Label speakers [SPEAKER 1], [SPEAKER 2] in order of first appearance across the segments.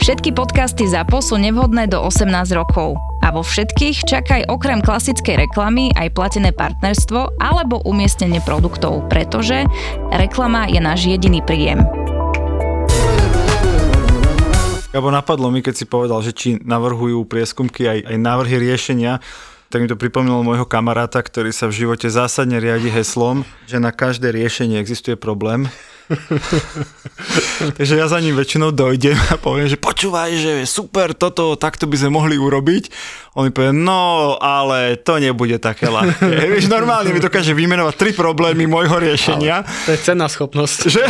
[SPEAKER 1] Všetky podcasty ZAPO sú nevhodné do 18 rokov. A vo všetkých čakaj okrem klasickej reklamy aj platené partnerstvo alebo umiestnenie produktov, pretože reklama je náš jediný príjem.
[SPEAKER 2] Gabo napadlo mi, keď si povedal, že či navrhujú prieskumky aj, aj návrhy riešenia, tak mi to pripomínalo môjho kamaráta, ktorý sa v živote zásadne riadi heslom, že na každé riešenie existuje problém Takže ja za ním väčšinou dojdem a poviem, že počúvaj, že super, toto, takto by sme mohli urobiť. On mi povie, no, ale to nebude také ľahké. Vieš, normálne mi dokáže vymenovať tri problémy môjho riešenia.
[SPEAKER 3] Ale to je cenná schopnosť.
[SPEAKER 2] Že?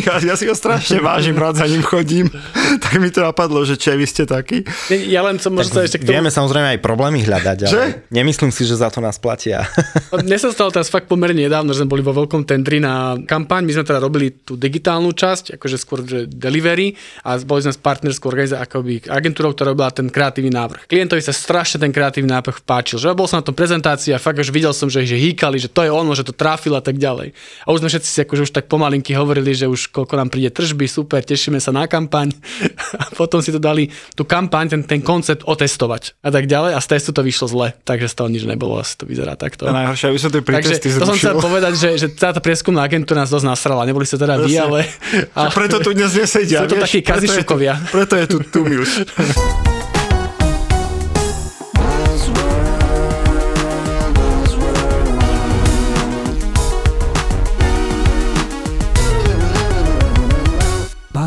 [SPEAKER 2] Ja, ja si ho strašne vážim, rád za ním chodím. Tak mi to napadlo, že či vy ste takí.
[SPEAKER 3] Ja len som možno ešte
[SPEAKER 4] k tomu... Vieme samozrejme aj problémy hľadať, ale že? nemyslím si, že za to nás platia.
[SPEAKER 3] Mne sa stalo teraz fakt pomerne nedávno, že sme boli vo veľkom tendri na kampaň. My sme teda robili tú digitálnu časť, akože skôr že delivery a boli sme s partnerskou organizáciou, akoby agentúrou, ktorá robila ten kreatívny návrh. Klientovi sa strašne ten kreatívny návrh páčil, že bol som na tom prezentácii a fakt už videl som, že, že hýkali, že to je ono, že to trafil a tak ďalej. A už sme všetci si akože už tak pomalinky hovorili, že už koľko nám príde tržby, super, tešíme sa na kampaň a potom si to dali tú kampaň, ten, ten koncept otestovať a tak ďalej a z testu to vyšlo zle, takže z toho nič nebolo, asi to vyzerá takto.
[SPEAKER 2] najhoršie, aby som tie takže
[SPEAKER 3] to som chcel povedať, že, že tá prieskumná agentúra nás dosť nasrala, neboli sa teda vy, ale...
[SPEAKER 2] ale preto tu dnes nesedia.
[SPEAKER 3] Sú to takí kazišukovia.
[SPEAKER 2] Preto je tu, preto je tu Tumius.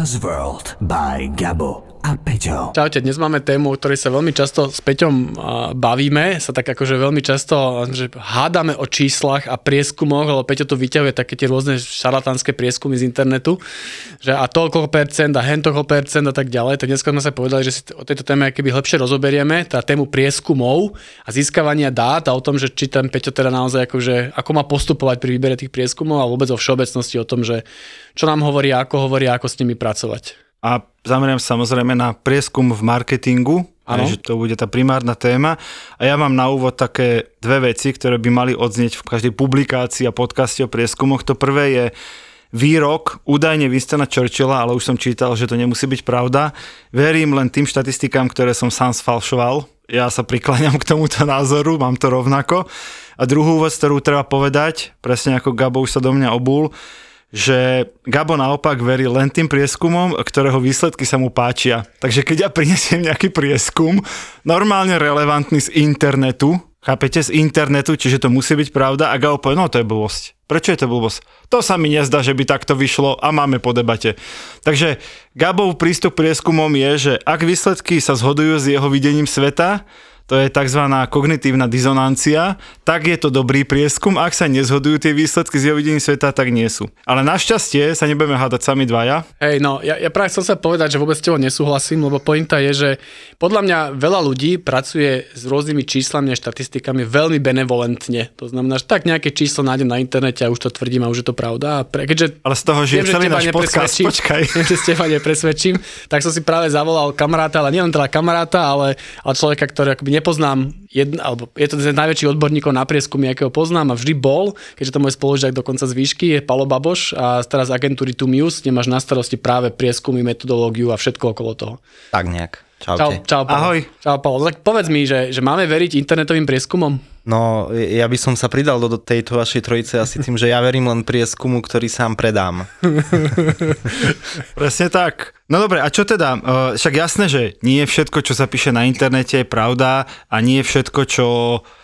[SPEAKER 3] Buzzworld by Gabo a Peťo. Čaute, dnes máme tému, o ktorej sa veľmi často s Peťom bavíme, sa tak akože veľmi často že hádame o číslach a prieskumoch, lebo Peťo tu vyťahuje také tie rôzne šarlatánske prieskumy z internetu, že a toľko percent a hen toľko percent a tak ďalej, tak dnes sme sa povedali, že si o tejto téme keby lepšie rozoberieme, tá tému prieskumov a získavania dát a o tom, že či ten Peťo teda naozaj akože, ako má postupovať pri výbere tých prieskumov a vôbec o všeobecnosti o tom, že čo nám hovoria, ako hovoria, ako s nimi pracovať
[SPEAKER 2] a zameriam samozrejme na prieskum v marketingu, ano. že to bude tá primárna téma. A ja mám na úvod také dve veci, ktoré by mali odznieť v každej publikácii a podcaste o prieskumoch. To prvé je výrok údajne Winstona Churchilla, ale už som čítal, že to nemusí byť pravda. Verím len tým štatistikám, ktoré som sám sfalšoval. Ja sa prikláňam k tomuto názoru, mám to rovnako. A druhú vec, ktorú treba povedať, presne ako Gabo už sa do mňa obul, že Gabo naopak verí len tým prieskumom, ktorého výsledky sa mu páčia. Takže keď ja prinesiem nejaký prieskum, normálne relevantný z internetu, chápete, z internetu, čiže to musí byť pravda a Gabo povie, no to je blbosť. Prečo je to blbosť? To sa mi nezdá, že by takto vyšlo a máme po debate. Takže Gabov prístup prieskumom je, že ak výsledky sa zhodujú s jeho videním sveta, to je tzv. kognitívna dizonancia, tak je to dobrý prieskum, ak sa nezhodujú tie výsledky z jeho sveta, tak nie sú. Ale našťastie sa nebudeme hádať sami dvaja.
[SPEAKER 3] Hej, no, ja, ja práve chcem sa povedať, že vôbec s tebou nesúhlasím, lebo pointa je, že podľa mňa veľa ľudí pracuje s rôznymi číslami a štatistikami veľmi benevolentne. To znamená, že tak nejaké číslo nájdem na internete a už to tvrdím a už je to pravda. A pre, keďže
[SPEAKER 2] Ale z toho, že viem, celý náš podcast, počkaj.
[SPEAKER 3] Viem, že nepresvedčím, tak som si práve zavolal kamaráta, ale nielen teda kamaráta, ale, ale človeka, ktorý akoby nepoznám, jedna, alebo je to z najväčších odborníkov na prieskumy, akého poznám a vždy bol, keďže to môj spolužiak dokonca z výšky, je Palo Baboš a teraz agentúry Tumius, kde máš na starosti práve prieskumy, metodológiu a všetko okolo toho.
[SPEAKER 4] Tak nejak.
[SPEAKER 3] Čaute. Čau, čau Paolo.
[SPEAKER 2] Ahoj.
[SPEAKER 3] Čau, Paolo. Tak povedz mi, že, že máme veriť internetovým prieskumom?
[SPEAKER 4] No, ja by som sa pridal do, tejto vašej trojice asi tým, že ja verím len prieskumu, ktorý sám predám.
[SPEAKER 2] Presne tak. No dobre, a čo teda? Však jasné, že nie všetko, čo sa píše na internete je pravda a nie všetko, čo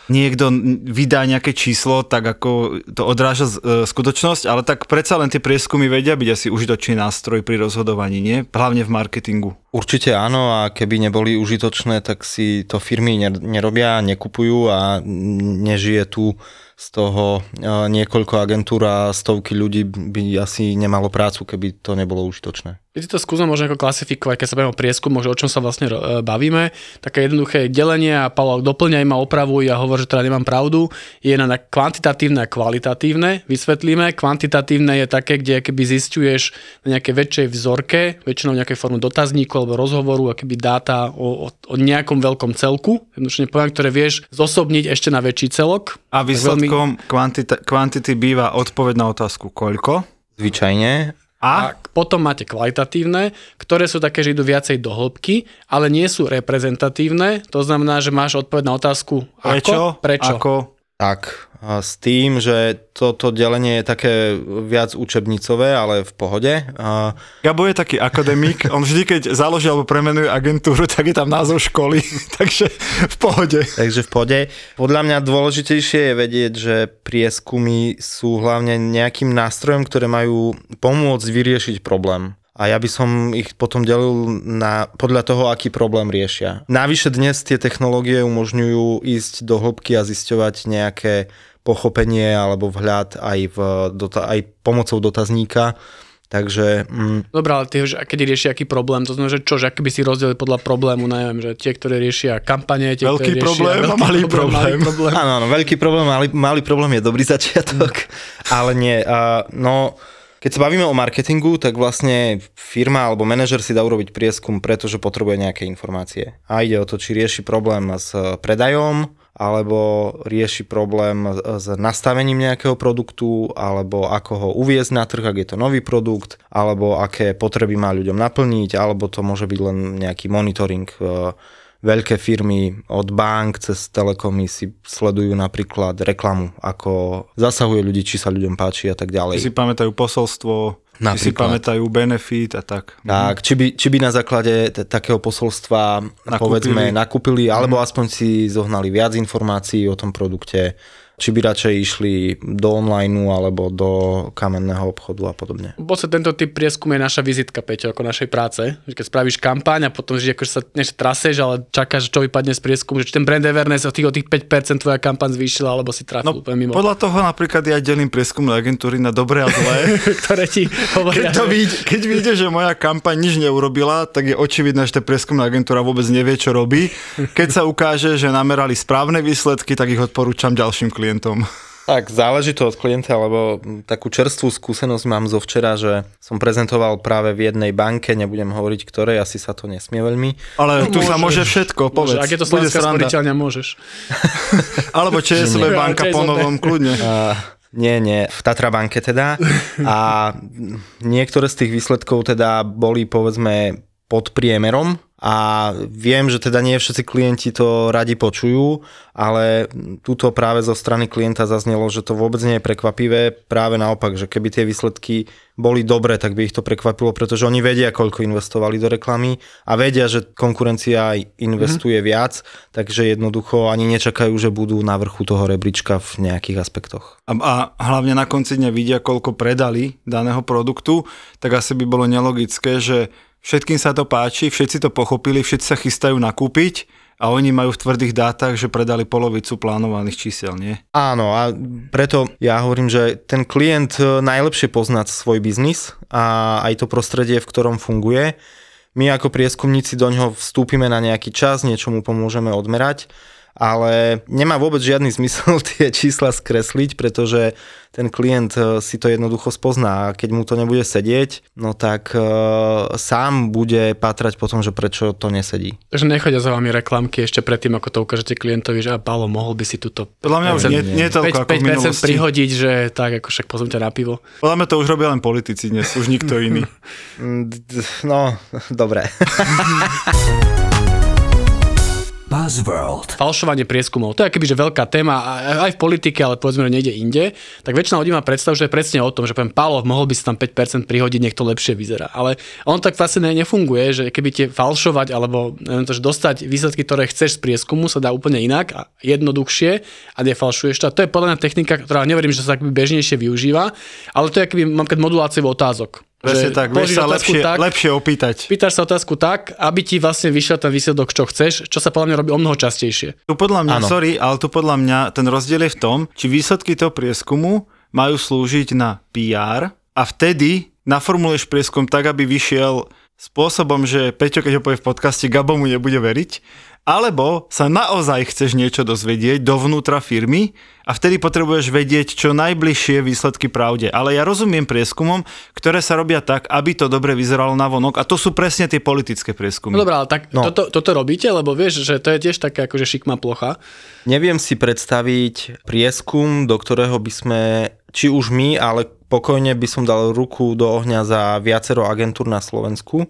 [SPEAKER 2] niekto vydá nejaké číslo, tak ako to odráža e, skutočnosť, ale tak predsa len tie prieskumy vedia byť asi užitočný nástroj pri rozhodovaní, nie? Hlavne v marketingu.
[SPEAKER 4] Určite áno a keby neboli užitočné, tak si to firmy nerobia, nekupujú a nežije tu z toho niekoľko agentúr a stovky ľudí by asi nemalo prácu, keby to nebolo užitočné.
[SPEAKER 3] Keď si to skúsme možno ako klasifikovať, keď sa bavíme o prieskum, možno o čom sa vlastne e, bavíme, také jednoduché delenie a Paolo doplňaj ma, opravuj a hovor, že teda nemám pravdu, je na kvantitatívne a kvalitatívne. Vysvetlíme, kvantitatívne je také, kde keby zistuješ na nejakej väčšej vzorke, väčšinou nejakej formu dotazníku alebo rozhovoru, keby dáta o, o, o nejakom veľkom celku, jednoduchne poviem, ktoré vieš zosobniť ešte na väčší celok.
[SPEAKER 2] A výsledkom veľmi... kvantita, kvantity býva odpoveď na otázku koľko?
[SPEAKER 4] Zvyčajne
[SPEAKER 3] a? a potom máte kvalitatívne, ktoré sú také, že idú viacej do hĺbky, ale nie sú reprezentatívne. To znamená, že máš odpoveď na otázku
[SPEAKER 2] ako,
[SPEAKER 3] prečo, prečo.
[SPEAKER 2] Ako?
[SPEAKER 4] Tak, s tým, že toto delenie je také viac učebnicové, ale v pohode.
[SPEAKER 2] Gabo je taký akademik, on vždy, keď založí alebo premenuje agentúru, tak je tam názov školy, takže v pohode.
[SPEAKER 4] Takže v pohode. Podľa mňa dôležitejšie je vedieť, že prieskumy sú hlavne nejakým nástrojom, ktoré majú pomôcť vyriešiť problém a ja by som ich potom delil na, podľa toho, aký problém riešia. Navyše dnes tie technológie umožňujú ísť do hĺbky a zisťovať nejaké pochopenie alebo vhľad aj, v, aj pomocou dotazníka. Takže... Mm.
[SPEAKER 3] Dobre, ale ty, že kedy riešia aký problém, to znamená, že čo, že aký by si rozdelil podľa problému, neviem, že tie, ktoré riešia kampane, tie,
[SPEAKER 2] veľký
[SPEAKER 3] ktoré
[SPEAKER 2] problém riešia, veľký malý problém.
[SPEAKER 4] Malý problém. Áno, áno, veľký problém, malý, malý problém je dobrý začiatok, mm. ale nie. Uh, no, keď sa bavíme o marketingu, tak vlastne firma alebo manažer si dá urobiť prieskum, pretože potrebuje nejaké informácie. A ide o to, či rieši problém s predajom, alebo rieši problém s nastavením nejakého produktu, alebo ako ho uviezť na trh, ak je to nový produkt, alebo aké potreby má ľuďom naplniť, alebo to môže byť len nejaký monitoring veľké firmy od bank cez telekomy si sledujú napríklad reklamu, ako zasahuje ľudí, či sa ľuďom páči a tak ďalej.
[SPEAKER 2] Si pamätajú posolstvo, Napríklad. Či si pamätajú benefit a tak.
[SPEAKER 4] Tak, či by, či by na základe t- takého posolstva nakúpili. povedzme nakúpili, alebo mm. aspoň si zohnali viac informácií o tom produkte či by radšej išli do online alebo do kamenného obchodu a podobne.
[SPEAKER 3] V podstate tento typ prieskum je naša vizitka, Peťo, ako našej práce. Keď spravíš kampaň a potom, že akože sa než traseš, ale čakáš, čo vypadne z prieskumu, že či ten brand awareness o tých, o tých 5% tvoja kampaň zvýšila, alebo si trafil
[SPEAKER 2] no, úplne mimo. Podľa toho napríklad ja delím prieskum agentúry na dobré a zlé.
[SPEAKER 3] ktoré ti
[SPEAKER 2] hovoria. Keď, to vidie, keď vidie, že moja kampaň nič neurobila, tak je očividné, že tá prieskumná agentúra vôbec nevie, čo robí. Keď sa ukáže, že namerali správne výsledky, tak ich odporúčam ďalším klientom klientom?
[SPEAKER 4] Tak, záleží to od klienta, lebo takú čerstvú skúsenosť mám zo včera, že som prezentoval práve v jednej banke, nebudem hovoriť ktorej, asi sa to nesmie veľmi.
[SPEAKER 2] Ale no, tu môže, sa môže všetko, povedz. Môže,
[SPEAKER 3] ak je to Slovenská sporiteľňa, môžeš.
[SPEAKER 2] Alebo ČSB banka po novom, kľudne.
[SPEAKER 4] A, nie, nie, v Tatra banke teda. A niektoré z tých výsledkov teda boli povedzme pod priemerom a viem, že teda nie všetci klienti to radi počujú, ale túto práve zo strany klienta zaznelo, že to vôbec nie je prekvapivé, práve naopak, že keby tie výsledky boli dobré, tak by ich to prekvapilo, pretože oni vedia, koľko investovali do reklamy a vedia, že konkurencia investuje mm-hmm. viac, takže jednoducho ani nečakajú, že budú na vrchu toho rebríčka v nejakých aspektoch.
[SPEAKER 2] A, a hlavne na konci dňa vidia, koľko predali daného produktu, tak asi by bolo nelogické, že všetkým sa to páči, všetci to pochopili, všetci sa chystajú nakúpiť a oni majú v tvrdých dátach, že predali polovicu plánovaných čísel, nie?
[SPEAKER 4] Áno a preto ja hovorím, že ten klient e, najlepšie pozná svoj biznis a aj to prostredie, v ktorom funguje. My ako prieskumníci do ňoho vstúpime na nejaký čas, niečo mu pomôžeme odmerať ale nemá vôbec žiadny zmysel tie čísla skresliť, pretože ten klient e, si to jednoducho spozná a keď mu to nebude sedieť, no tak uh, sám bude pátrať potom, že prečo to nesedí.
[SPEAKER 3] Takže nechodia za vami reklamky ešte predtým, ako to ukážete klientovi, že a Pálo, mohol by si túto
[SPEAKER 2] Podľa mňa už nie, nie, nie toľko 5, ako 5 v minulosti.
[SPEAKER 3] prihodiť, že tak, ako však pozvite na pivo.
[SPEAKER 2] Podľa mňa to už robia len politici dnes, už nikto iný.
[SPEAKER 4] no, dobre.
[SPEAKER 3] Buzzworld. Falšovanie prieskumov. To je akoby, že veľká téma aj v politike, ale povedzme, že niekde inde. Tak väčšina ľudí má predstavu, že je presne o tom, že poviem, Palo, mohol by si tam 5% prihodiť, nech to lepšie vyzerá. Ale on tak vlastne nefunguje, že keby tie falšovať alebo to, že dostať výsledky, ktoré chceš z prieskumu, sa dá úplne inak a jednoduchšie a nefalšuješ to. A to je podľa mňa technika, ktorá neverím, že sa bežnejšie využíva, ale to je akoby, mám moduláciu otázok.
[SPEAKER 2] Presne tak, vieš sa lepšie, tak, lepšie opýtať.
[SPEAKER 3] Pýtaš sa otázku tak, aby ti vlastne vyšiel ten výsledok, čo chceš, čo sa podľa mňa robí o mnoho častejšie.
[SPEAKER 2] Tu podľa mňa, ano. sorry, ale tu podľa mňa ten rozdiel je v tom, či výsledky toho prieskumu majú slúžiť na PR a vtedy naformuluješ prieskum tak, aby vyšiel spôsobom, že Peťo, keď ho povie v podcaste, Gabo mu nebude veriť alebo sa naozaj chceš niečo dozvedieť dovnútra firmy a vtedy potrebuješ vedieť čo najbližšie výsledky pravde. Ale ja rozumiem prieskumom, ktoré sa robia tak, aby to dobre vyzeralo na vonok a to sú presne tie politické prieskumy.
[SPEAKER 3] No dobré, ale tak no. toto, toto robíte, lebo vieš, že to je tiež taká akože šikma plocha.
[SPEAKER 4] Neviem si predstaviť prieskum, do ktorého by sme, či už my, ale pokojne by som dal ruku do ohňa za viacero agentúr na Slovensku,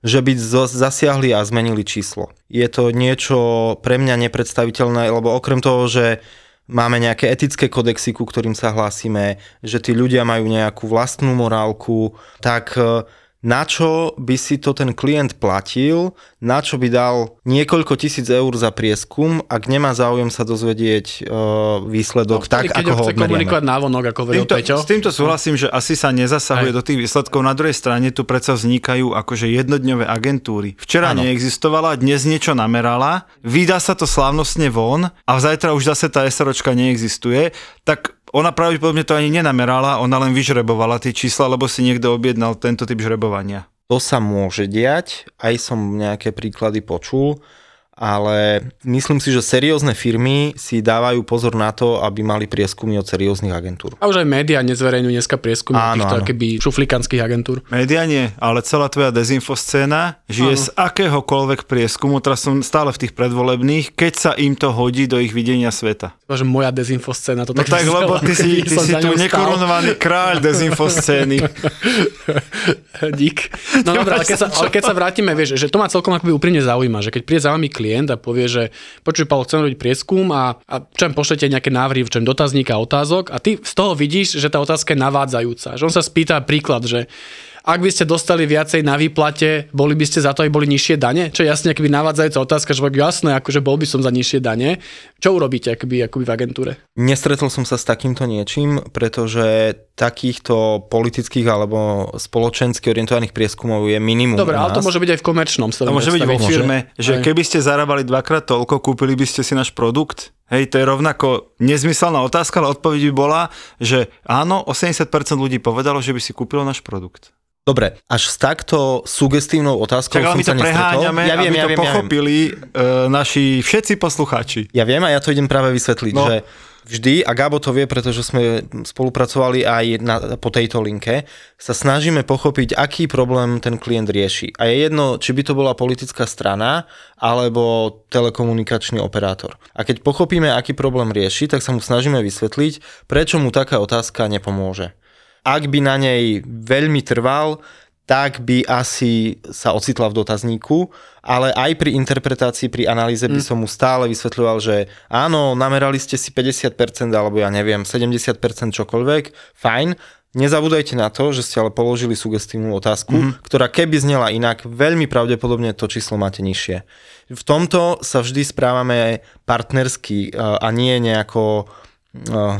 [SPEAKER 4] že by zasiahli a zmenili číslo. Je to niečo pre mňa nepredstaviteľné, lebo okrem toho, že máme nejaké etické kodexy, ku ktorým sa hlásime, že tí ľudia majú nejakú vlastnú morálku, tak na čo by si to ten klient platil, na čo by dal niekoľko tisíc eur za prieskum, ak nemá záujem sa dozvedieť uh, výsledok no, tak, keď ako ho chce
[SPEAKER 3] komunikovať návonok, ako vedel týmto, Peťo.
[SPEAKER 2] S týmto súhlasím, že asi sa nezasahuje Aj. do tých výsledkov. Na druhej strane tu predsa vznikajú akože jednodňové agentúry. Včera ano. neexistovala, dnes niečo namerala, vydá sa to slávnostne von a zajtra už zase tá SROčka neexistuje, tak ona pravdepodobne to ani nenamerala, ona len vyžrebovala tie čísla, lebo si niekto objednal tento typ žrebovania.
[SPEAKER 4] To sa môže diať, aj som nejaké príklady počul ale myslím si, že seriózne firmy si dávajú pozor na to, aby mali prieskumy od serióznych agentúr.
[SPEAKER 3] A už aj médiá nezverejňujú dneska prieskumy áno, týchto áno. keby šuflikanských agentúr.
[SPEAKER 2] Média nie, ale celá tvoja dezinfoscéna žije áno. z akéhokoľvek prieskumu, teraz som stále v tých predvolebných, keď sa im to hodí do ich videnia sveta.
[SPEAKER 3] Že moja dezinfoscéna to
[SPEAKER 2] no tak, tak lebo ty si, ty si tu nekorunovaný kráľ dezinfoscény.
[SPEAKER 3] Dík. No dobré, ale keď sa, ale keď sa vrátime, vieš, že to ma celkom akoby úprimne zaujíma, že keď príde za vami klient, klient a povie, že počuj, Paolo, chcem robiť prieskum a, a čo pošlete nejaké návrhy, čo dotazníka otázok a ty z toho vidíš, že tá otázka je navádzajúca. Že on sa spýta príklad, že ak by ste dostali viacej na výplate, boli by ste za to, aj boli nižšie dane? Čo je jasne akoby navádzajúca otázka, že jasné, akože bol by som za nižšie dane. Čo urobíte akoby, akoby v agentúre?
[SPEAKER 4] Nestretol som sa s takýmto niečím, pretože takýchto politických alebo spoločensky orientovaných prieskumov je minimum.
[SPEAKER 3] Dobre, ale to môže byť aj v komerčnom.
[SPEAKER 2] To môže byť vo firme, že keby ste zarábali dvakrát toľko, kúpili by ste si náš produkt? Hej, to je rovnako nezmyselná otázka, ale odpoveď by bola, že áno, 80% ľudí povedalo, že by si kúpilo náš produkt.
[SPEAKER 4] Dobre, až s takto sugestívnou otázkou Čak,
[SPEAKER 2] som my to preháňame, ja viem, aby ja to viem, pochopili ja viem. Uh, naši všetci poslucháči.
[SPEAKER 4] Ja viem a ja to idem práve vysvetliť, no. že vždy, a Gabo to vie, pretože sme spolupracovali aj na, po tejto linke, sa snažíme pochopiť, aký problém ten klient rieši. A je jedno, či by to bola politická strana, alebo telekomunikačný operátor. A keď pochopíme, aký problém rieši, tak sa mu snažíme vysvetliť, prečo mu taká otázka nepomôže. Ak by na nej veľmi trval, tak by asi sa ocitla v dotazníku, ale aj pri interpretácii, pri analýze by mm. som mu stále vysvetľoval, že áno, namerali ste si 50% alebo ja neviem, 70% čokoľvek, fajn, Nezabúdajte na to, že ste ale položili sugestívnu otázku, mm-hmm. ktorá keby znela inak, veľmi pravdepodobne to číslo máte nižšie. V tomto sa vždy správame partnersky a nie nejako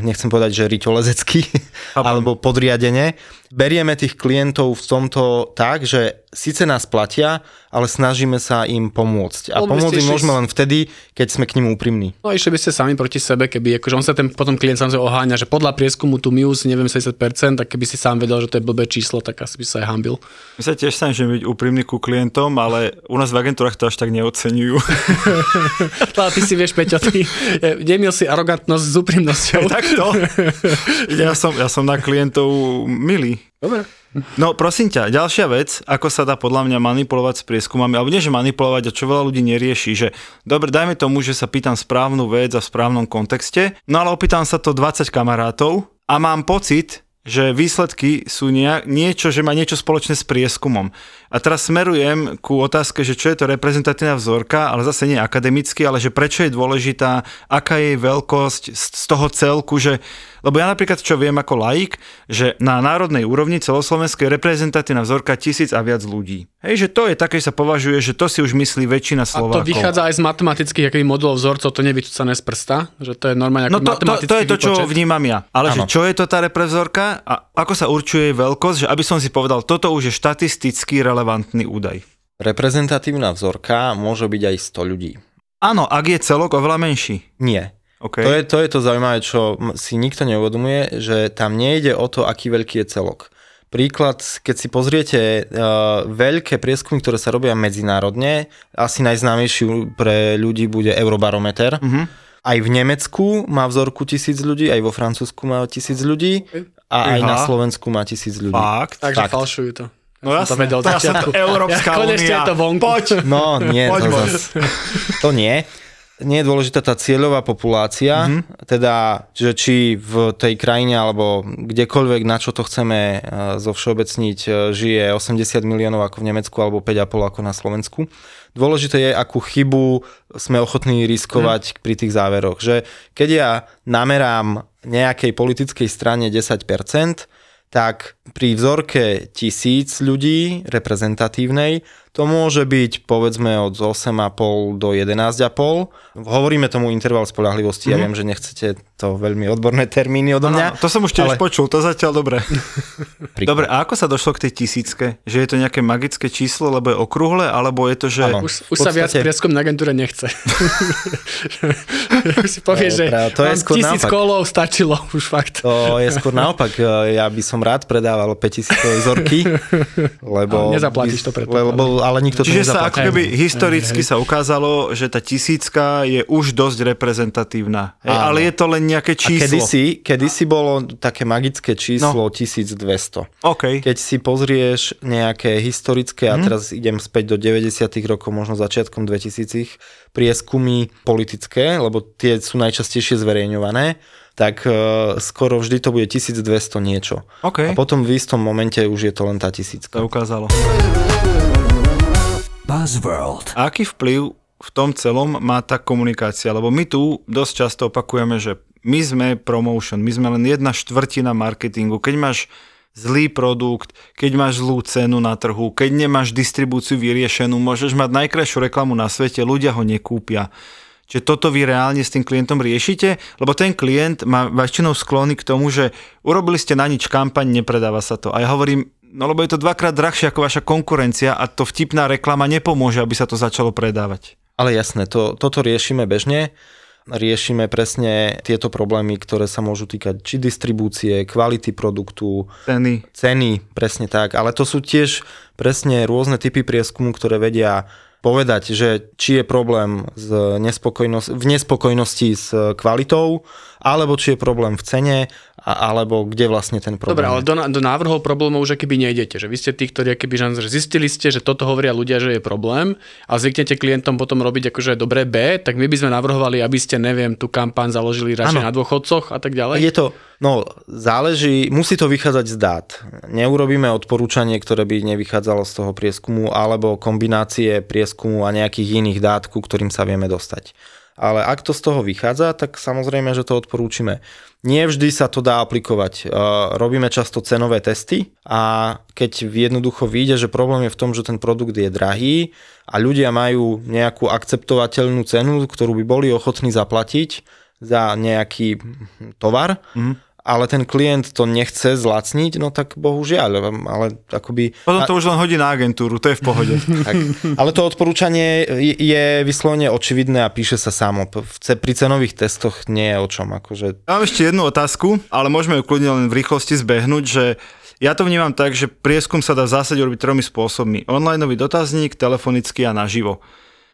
[SPEAKER 4] nechcem povedať, že riťolezecky, alebo podriadene. Berieme tých klientov v tomto tak, že síce nás platia, ale snažíme sa im pomôcť. A pomôcť im môžeme len vtedy, keď sme k ním úprimní.
[SPEAKER 3] No išli by ste sami proti sebe, keby akože on sa ten potom klient samozrejme oháňa, že podľa prieskumu tu minus, neviem, 70%, tak keby si sám vedel, že to je blbé číslo, tak asi by sa aj hambil.
[SPEAKER 2] My sa tiež snažíme byť úprimní ku klientom, ale u nás v agentúrach to až tak neocenujú.
[SPEAKER 3] ale ty si vieš, Peťo, ty nemil si arogantnosť s úprimnosťou.
[SPEAKER 2] Takto. Ja som, ja som na klientov milý.
[SPEAKER 3] Dobre.
[SPEAKER 2] No prosím ťa, ďalšia vec, ako sa dá podľa mňa manipulovať s prieskumami, alebo nie, že manipulovať, a čo veľa ľudí nerieši, že dobre, dajme tomu, že sa pýtam správnu vec a v správnom kontexte, no ale opýtam sa to 20 kamarátov a mám pocit, že výsledky sú nie, niečo, že má niečo spoločné s prieskumom. A teraz smerujem ku otázke, že čo je to reprezentatívna vzorka, ale zase nie akademicky, ale že prečo je dôležitá, aká je jej veľkosť z toho celku, že lebo ja napríklad, čo viem ako laik, že na národnej úrovni celoslovenskej reprezentatívna vzorka tisíc a viac ľudí. Hej, že to je také, sa považuje, že to si už myslí väčšina Slovákov.
[SPEAKER 3] A to vychádza aj z matematických aký modelov vzorcov, to nevyčúcané z prsta, že to je normálne
[SPEAKER 2] no to, to, to, je to, čo výpočet. vnímam ja. Ale že čo je to tá reprezorka a ako sa určuje veľkosť, že aby som si povedal, toto už je štatisticky relevantný údaj.
[SPEAKER 4] Reprezentatívna vzorka môže byť aj 100 ľudí.
[SPEAKER 2] Áno, ak je celok oveľa menší.
[SPEAKER 4] Nie. Okay. To, je, to je to zaujímavé, čo si nikto neuvedomuje, že tam nejde o to, aký veľký je celok. Príklad, keď si pozriete uh, veľké prieskumy, ktoré sa robia medzinárodne, asi najznámejší pre ľudí bude Eurobarometer. Uh-huh. Aj v Nemecku má vzorku tisíc ľudí, aj vo Francúzsku má tisíc ľudí a aj na Slovensku má tisíc ľudí.
[SPEAKER 3] Fakt? Takže Fakt. falšujú to.
[SPEAKER 2] No ja som to vedel ja to Európska ja, únia.
[SPEAKER 3] to vonku.
[SPEAKER 2] Poď.
[SPEAKER 4] No nie, Poď to, zas, to nie nie je dôležitá tá cieľová populácia, mm-hmm. teda, že či v tej krajine alebo kdekoľvek, na čo to chceme uh, zovšeobecniť, uh, žije 80 miliónov ako v Nemecku alebo 5,5 ako na Slovensku. Dôležité je, akú chybu sme ochotní riskovať mm. pri tých záveroch. Že keď ja namerám nejakej politickej strane 10%, tak pri vzorke tisíc ľudí reprezentatívnej to môže byť povedzme od 8,5 do 11,5. Hovoríme tomu interval spolahlivosti, mm-hmm. ja mhm. viem, že nechcete to veľmi odborné termíny odo mňa.
[SPEAKER 2] No, no, to som už tiež ale... počul, to zatiaľ dobre. dobre, a ako sa došlo k tej tisícke? Že je to nejaké magické číslo, lebo je okrúhle, alebo je to, že...
[SPEAKER 3] Ano, už, už podstate... sa viac prieskom na agentúre nechce. už si povie, no, že to je skôr tisíc naopak. kolov stačilo už fakt.
[SPEAKER 4] To je skôr naopak. Ja by som rád predával 5000 vzorky, lebo...
[SPEAKER 3] Nezaplatíš to preto.
[SPEAKER 4] Lebo ale nikto
[SPEAKER 2] Čiže
[SPEAKER 4] to
[SPEAKER 2] sa ako keby historicky sa ukázalo, že tá tisícka je už dosť reprezentatívna. Hej, ale je to len nejaké číslo.
[SPEAKER 4] A kedysi, kedysi bolo také magické číslo no. 1200.
[SPEAKER 2] Okay.
[SPEAKER 4] Keď si pozrieš nejaké historické, a mhm. teraz idem späť do 90 rokov, možno začiatkom 2000 prieskumy politické, lebo tie sú najčastejšie zverejňované, tak uh, skoro vždy to bude 1200 niečo.
[SPEAKER 2] Okay.
[SPEAKER 4] A potom v istom momente už je to len tá tisícka.
[SPEAKER 2] To ukázalo. Buzzworld. Aký vplyv v tom celom má tá komunikácia? Lebo my tu dosť často opakujeme, že my sme promotion, my sme len jedna štvrtina marketingu. Keď máš zlý produkt, keď máš zlú cenu na trhu, keď nemáš distribúciu vyriešenú, môžeš mať najkrajšiu reklamu na svete, ľudia ho nekúpia. Čiže toto vy reálne s tým klientom riešite? Lebo ten klient má väčšinou sklony k tomu, že urobili ste na nič kampaň, nepredáva sa to. A ja hovorím, No lebo je to dvakrát drahšie ako vaša konkurencia a to vtipná reklama nepomôže, aby sa to začalo predávať.
[SPEAKER 4] Ale jasné, to, toto riešime bežne. Riešime presne tieto problémy, ktoré sa môžu týkať či distribúcie, kvality produktu,
[SPEAKER 2] ceny.
[SPEAKER 4] Ceny, presne tak. Ale to sú tiež presne rôzne typy prieskumu, ktoré vedia povedať, že či je problém z nespokojnosť, v nespokojnosti s kvalitou, alebo či je problém v cene, a, alebo kde vlastne ten problém
[SPEAKER 3] Dobre, ale do, do návrhov problémov už keby nejdete, že vy ste tí, ktorí keby že zistili ste, že toto hovoria ľudia, že je problém a zvyknete klientom potom robiť akože dobré B, tak my by sme navrhovali, aby ste, neviem, tú kampaň založili radšej ano. na dôchodcoch a tak ďalej.
[SPEAKER 4] Je to, no záleží, musí to vychádzať z dát. Neurobíme odporúčanie, ktoré by nevychádzalo z toho prieskumu alebo kombinácie prieskumu a nejakých iných dát, ku ktorým sa vieme dostať ale ak to z toho vychádza, tak samozrejme, že to odporúčime. Nie vždy sa to dá aplikovať. Robíme často cenové testy a keď jednoducho vyjde, že problém je v tom, že ten produkt je drahý a ľudia majú nejakú akceptovateľnú cenu, ktorú by boli ochotní zaplatiť za nejaký tovar, mm ale ten klient to nechce zlacniť, no tak bohužiaľ, ale akoby...
[SPEAKER 2] Potom to už len hodí na agentúru, to je v pohode. tak,
[SPEAKER 4] ale to odporúčanie je vyslovene očividné a píše sa samo. Pri cenových testoch nie je o čom. Akože...
[SPEAKER 2] Ja mám ešte jednu otázku, ale môžeme ju kľudne len v rýchlosti zbehnúť, že ja to vnímam tak, že prieskum sa dá v zásade robiť tromi spôsobmi. Onlineový dotazník, telefonicky a naživo.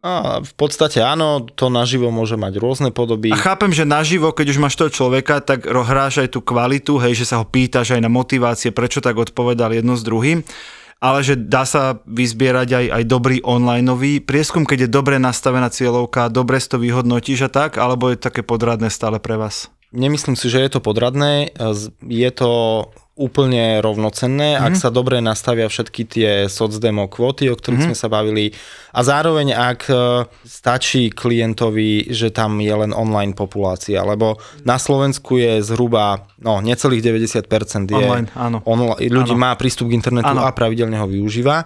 [SPEAKER 4] A v podstate áno, to naživo môže mať rôzne podoby.
[SPEAKER 2] A chápem, že naživo, keď už máš toho človeka, tak hráš aj tú kvalitu, hej, že sa ho pýtaš aj na motivácie, prečo tak odpovedal jedno s druhým ale že dá sa vyzbierať aj, aj dobrý onlineový prieskum, keď je dobre nastavená cieľovka, dobre si to vyhodnotíš a tak, alebo je také podradné stále pre vás?
[SPEAKER 4] Nemyslím si, že je to podradné. Je to úplne rovnocenné, mm-hmm. ak sa dobre nastavia všetky tie socdemo kvóty, o ktorých mm-hmm. sme sa bavili a zároveň ak e, stačí klientovi, že tam je len online populácia, lebo na Slovensku je zhruba no, necelých 90% je
[SPEAKER 2] online, áno.
[SPEAKER 4] Onla- ľudí áno. má prístup k internetu áno. a pravidelne ho využíva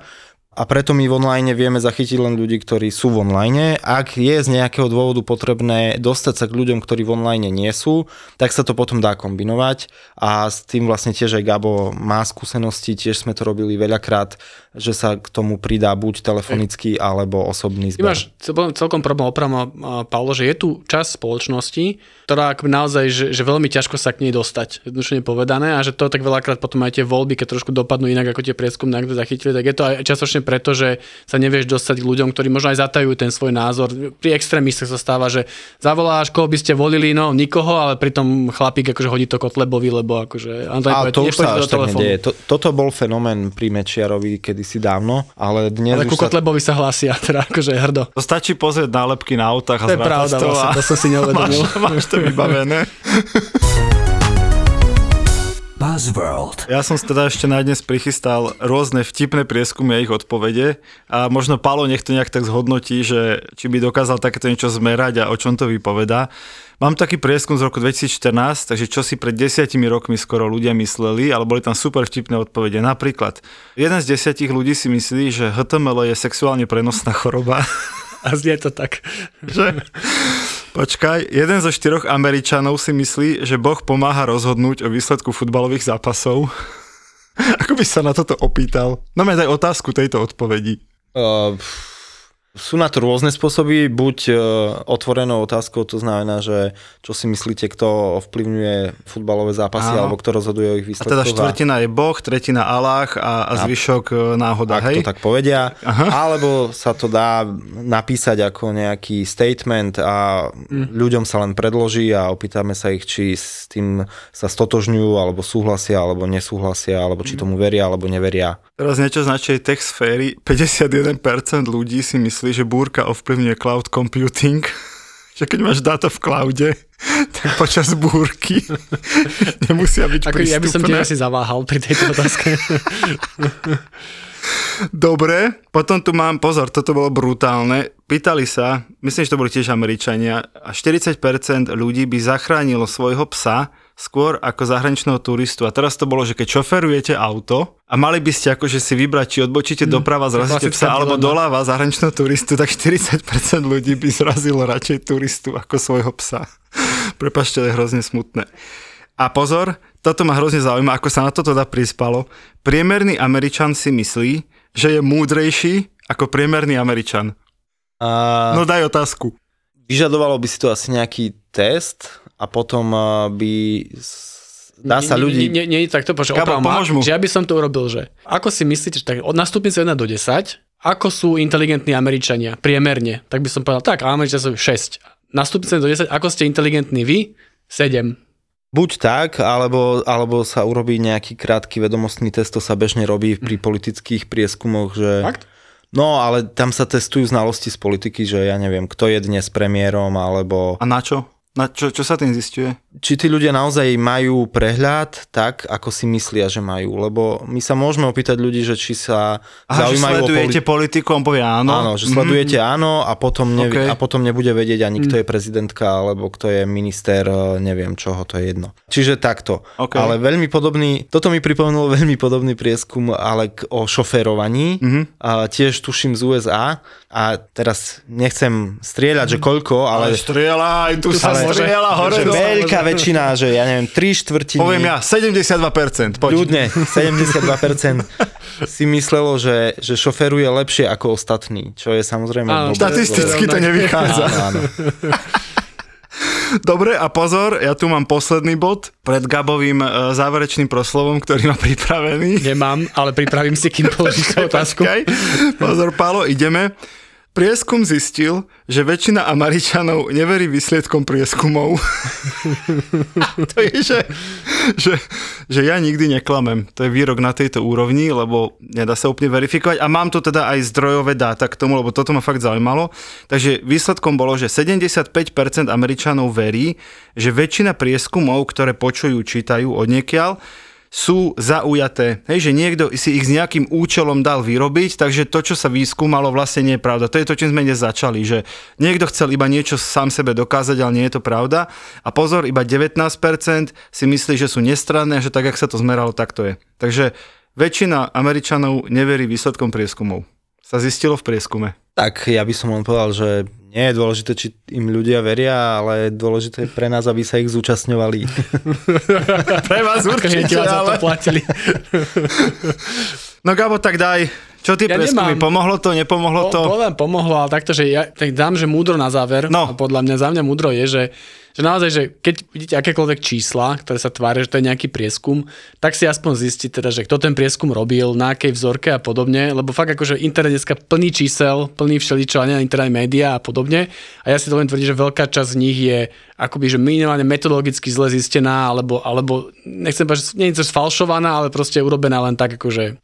[SPEAKER 4] a preto my v online vieme zachytiť len ľudí, ktorí sú v online. Ak je z nejakého dôvodu potrebné dostať sa k ľuďom, ktorí v online nie sú, tak sa to potom dá kombinovať a s tým vlastne tiež aj Gabo má skúsenosti, tiež sme to robili veľakrát, že sa k tomu pridá buď telefonický alebo osobný zber.
[SPEAKER 3] máš celkom problém opravom, Paolo, že je tu čas spoločnosti, ktorá naozaj, že, že veľmi ťažko sa k nej dostať, jednoduchne povedané, a že to tak veľakrát potom aj tie voľby, keď trošku dopadnú inak ako tie prieskumy, ak to zachytili, tak je to aj časočne presne preto, že sa nevieš dostať k ľuďom, ktorí možno aj zatajú ten svoj názor. Pri extrémistoch sa stáva, že zavoláš, koho by ste volili, no nikoho, ale pritom chlapík akože hodí to Kotlebovi, lebo akože...
[SPEAKER 4] To, ale to už sa až tak nedieje. To, toto bol fenomén pri Mečiarovi kedysi dávno, ale dnes
[SPEAKER 3] ale
[SPEAKER 4] ku
[SPEAKER 3] sa... Kotlebovi sa hlásia, teda akože hrdo.
[SPEAKER 2] To stačí pozrieť nálepky na autách a
[SPEAKER 3] To je pravda, vlastne, to som si neuvedomil.
[SPEAKER 2] máš, máš to vybavené.
[SPEAKER 5] Buzzworld.
[SPEAKER 2] Ja som teda ešte na dnes prichystal rôzne vtipné prieskumy a ich odpovede a možno Palo nech to nejak tak zhodnotí, že či by dokázal takéto niečo zmerať a o čom to vypoveda. Mám taký prieskum z roku 2014, takže čo si pred desiatimi rokmi skoro ľudia mysleli, ale boli tam super vtipné odpovede. Napríklad, jeden z desiatich ľudí si myslí, že HTML je sexuálne prenosná choroba.
[SPEAKER 3] A znie to tak.
[SPEAKER 2] Že? Počkaj, jeden zo štyroch Američanov si myslí, že Boh pomáha rozhodnúť o výsledku futbalových zápasov. Ako by sa na toto opýtal? No daj otázku tejto odpovedi. Uh,
[SPEAKER 4] sú na to rôzne spôsoby, buď e, otvorenou otázkou, to znamená, že čo si myslíte, kto ovplyvňuje futbalové zápasy, Áno. alebo kto rozhoduje o ich výsledkoch.
[SPEAKER 2] A teda štvrtina je Boh, tretina Allah a, a zvyšok e, náhoda,
[SPEAKER 4] ak hej? to tak povedia. Aha. Alebo sa to dá napísať ako nejaký statement a mm. ľuďom sa len predloží a opýtame sa ich, či s tým sa stotožňujú, alebo súhlasia, alebo nesúhlasia, alebo či mm. tomu veria, alebo neveria.
[SPEAKER 2] Teraz niečo značí tech sféry. 51% ľudí si myslí, že búrka ovplyvňuje cloud computing. že keď máš dáta v cloude, tak počas búrky nemusia byť Ako prístupné.
[SPEAKER 3] Ja by som ti asi zaváhal pri tejto otázke.
[SPEAKER 2] Dobre, potom tu mám, pozor, toto bolo brutálne. Pýtali sa, myslím, že to boli tiež Američania, a 40% ľudí by zachránilo svojho psa, skôr ako zahraničného turistu. A teraz to bolo, že keď šoferujete auto a mali by ste akože si vybrať, či odbočíte mm, doprava, zrazíte psa, alebo doľava zahraničného turistu, tak 40% ľudí by zrazilo radšej turistu ako svojho psa. Prepašte, je hrozne smutné. A pozor, toto ma hrozne zaujíma, ako sa na toto dá prispalo. Priemerný Američan si myslí, že je múdrejší ako priemerný Američan. A... No daj otázku.
[SPEAKER 4] Vyžadovalo by si to asi nejaký test, a potom uh, by dá sa ľudí...
[SPEAKER 3] Nie, nie, nie tak to počuť, opravom, že ja by som to urobil, že ako si myslíte, že tak od nastupnice 1 do 10, ako sú inteligentní Američania, priemerne, tak by som povedal, tak, Američania sú 6. Nastupnice do 10, ako ste inteligentní vy? 7.
[SPEAKER 4] Buď tak, alebo, alebo sa urobí nejaký krátky vedomostný test, to sa bežne robí pri hm. politických prieskumoch, že... Fakt? No, ale tam sa testujú znalosti z politiky, že ja neviem, kto je dnes premiérom, alebo...
[SPEAKER 2] A na čo? Na čo, čo sa tým zistuje?
[SPEAKER 4] Či tí ľudia naozaj majú prehľad tak, ako si myslia, že majú. Lebo my sa môžeme opýtať ľudí, že či sa
[SPEAKER 2] Aha, zaujímajú že sledujete
[SPEAKER 4] o
[SPEAKER 2] politiku, on povie áno.
[SPEAKER 4] Áno, že sledujete mm-hmm. áno a potom, ne, okay. a potom nebude vedieť ani kto mm. je prezidentka alebo kto je minister, e, neviem čoho, to je jedno. Čiže takto. Okay. Ale veľmi podobný, toto mi pripomenulo veľmi podobný prieskum, ale k, o šoférovaní. Mm-hmm. A tiež tuším z USA a teraz nechcem strieľať, že koľko, ale... ale
[SPEAKER 2] strieľaj, tu sa ale, strieľa hore.
[SPEAKER 4] Že veľká väčšina, že ja neviem, 3 štvrtiny...
[SPEAKER 2] Poviem ja, 72%,
[SPEAKER 4] poď. Ľudne, 72% si myslelo, že, že šoferuje lepšie ako ostatní, čo je samozrejme... Áno,
[SPEAKER 2] štatisticky to nevychádza. Áno, áno. Dobre, a pozor, ja tu mám posledný bod pred Gabovým e, záverečným proslovom, ktorý má pripravený.
[SPEAKER 3] Nemám, ale pripravím si, kým položíš otázku.
[SPEAKER 2] Pozor, Pálo, ideme. Prieskum zistil, že väčšina Američanov neverí výsledkom prieskumov. to je, že, že, že ja nikdy neklamem. To je výrok na tejto úrovni, lebo nedá sa úplne verifikovať. A mám tu teda aj zdrojové dáta k tomu, lebo toto ma fakt zaujímalo. Takže výsledkom bolo, že 75% Američanov verí, že väčšina prieskumov, ktoré počujú, čítajú od niekiaľ, sú zaujaté. Hej, že niekto si ich s nejakým účelom dal vyrobiť, takže to, čo sa vyskúmalo, vlastne nie je pravda. To je to, čím sme dnes začali, že niekto chcel iba niečo sám sebe dokázať, ale nie je to pravda. A pozor, iba 19% si myslí, že sú nestranné, že tak, ak sa to zmeralo, tak to je. Takže väčšina Američanov neverí výsledkom prieskumov. Sa zistilo v prieskume.
[SPEAKER 4] Tak ja by som len povedal, že nie je dôležité, či im ľudia veria, ale dôležité pre nás, aby sa ich zúčastňovali.
[SPEAKER 2] pre vás určite,
[SPEAKER 3] ale... za to platili.
[SPEAKER 2] no Gabo, tak daj, čo ty ja preskumy? Nemám. Pomohlo to, nepomohlo to?
[SPEAKER 3] Po, poviem, pomohlo, ale takto, že ja tak dám, že múdro na záver. No. A podľa mňa, za mňa múdro je, že že naozaj, že keď vidíte akékoľvek čísla, ktoré sa tvária, že to je nejaký prieskum, tak si aspoň zistiť teda, že kto ten prieskum robil, na akej vzorke a podobne, lebo fakt akože internet dneska plný čísel, plný všeličo, a nie internet média a podobne. A ja si to len tvrdím, že veľká časť z nich je akoby, že minimálne metodologicky zle zistená, alebo, alebo nechcem povedať, že nie je to sfalšovaná, ale proste urobená len tak akože...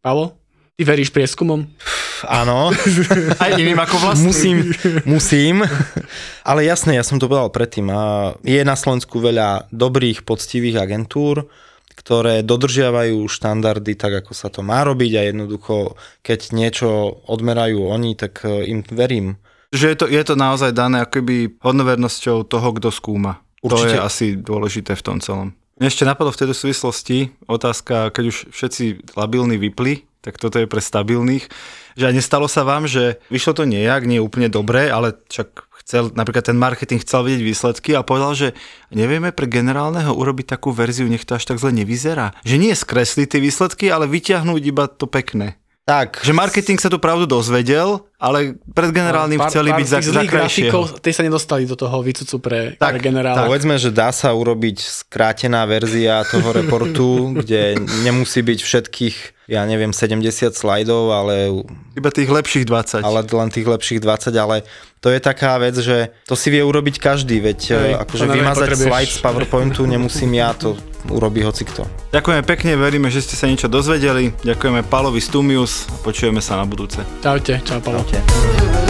[SPEAKER 3] Pavo? Ty veríš prieskumom?
[SPEAKER 4] Áno.
[SPEAKER 2] Aj iným ako vlastným.
[SPEAKER 4] Musím, musím. Ale jasne, ja som to povedal predtým. A je na Slovensku veľa dobrých, poctivých agentúr, ktoré dodržiavajú štandardy tak, ako sa to má robiť a jednoducho, keď niečo odmerajú oni, tak e, im verím.
[SPEAKER 2] Že je to, je to naozaj dané akoby hodnovernosťou toho, kto skúma. Určite. To je asi dôležité v tom celom. Mne ešte napadlo v tejto súvislosti otázka, keď už všetci labilní vypli, tak toto je pre stabilných. Že a nestalo sa vám, že vyšlo to nejak, nie úplne dobre, ale však chcel, napríklad ten marketing chcel vidieť výsledky a povedal, že nevieme pre generálneho urobiť takú verziu, nech to až tak zle nevyzerá. Že nie skresliť tie výsledky, ale vyťahnuť iba to pekné.
[SPEAKER 4] Tak.
[SPEAKER 2] Že marketing sa tu pravdu dozvedel, ale pred generálnym pár, chceli pár byť za, za
[SPEAKER 3] grafikov, Tí sa nedostali do toho výcucu pre, tak, pre generál.
[SPEAKER 4] Tak. Povedzme, že dá sa urobiť skrátená verzia toho reportu, kde nemusí byť všetkých ja neviem, 70 slajdov, ale...
[SPEAKER 2] Iba tých lepších 20.
[SPEAKER 4] Ale len tých lepších 20, ale to je taká vec, že to si vie urobiť každý, veď Hej, akože vymazať slajd z PowerPointu nemusím ja, to urobí hoci kto.
[SPEAKER 2] Ďakujeme pekne, veríme, že ste sa niečo dozvedeli. Ďakujeme Palovi Stumius a počujeme sa na budúce.
[SPEAKER 3] Čaute, čau Palo. Čaute.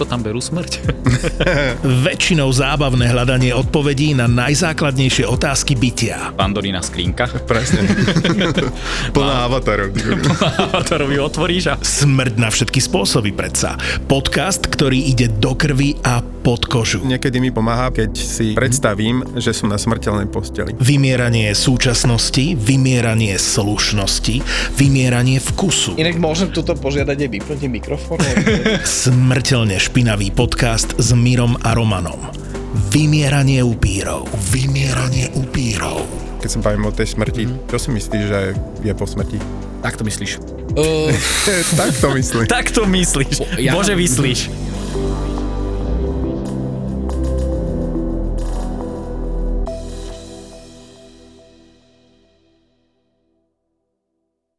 [SPEAKER 6] ako tam berú smrť?
[SPEAKER 7] Väčšinou zábavné hľadanie odpovedí na najzákladnejšie otázky bytia.
[SPEAKER 6] Pandorína skrinka.
[SPEAKER 8] Presne. Plná avatarov.
[SPEAKER 6] Plná avatarov ju otvoríš a...
[SPEAKER 7] Smrť na všetky spôsoby predsa. Podcast, ktorý ide do krvi a pod kožu.
[SPEAKER 8] Niekedy mi pomáha, keď si predstavím, že som na smrteľnej posteli.
[SPEAKER 7] Vymieranie súčasnosti, vymieranie slušnosti, vymieranie vkusu.
[SPEAKER 9] Inak môžem tuto požiadať aj vypnúť mikrofón?
[SPEAKER 7] Smrteľne špinavý podcast s Mirom a Romanom. Vymieranie upírov. Vymieranie upírov.
[SPEAKER 8] Keď sa bavím o tej smrti, mm-hmm. čo si myslíš, že je po smrti?
[SPEAKER 6] Tak to myslíš.
[SPEAKER 8] Uh... tak to myslíš.
[SPEAKER 6] tak to myslíš. Ja... Bože, myslíš.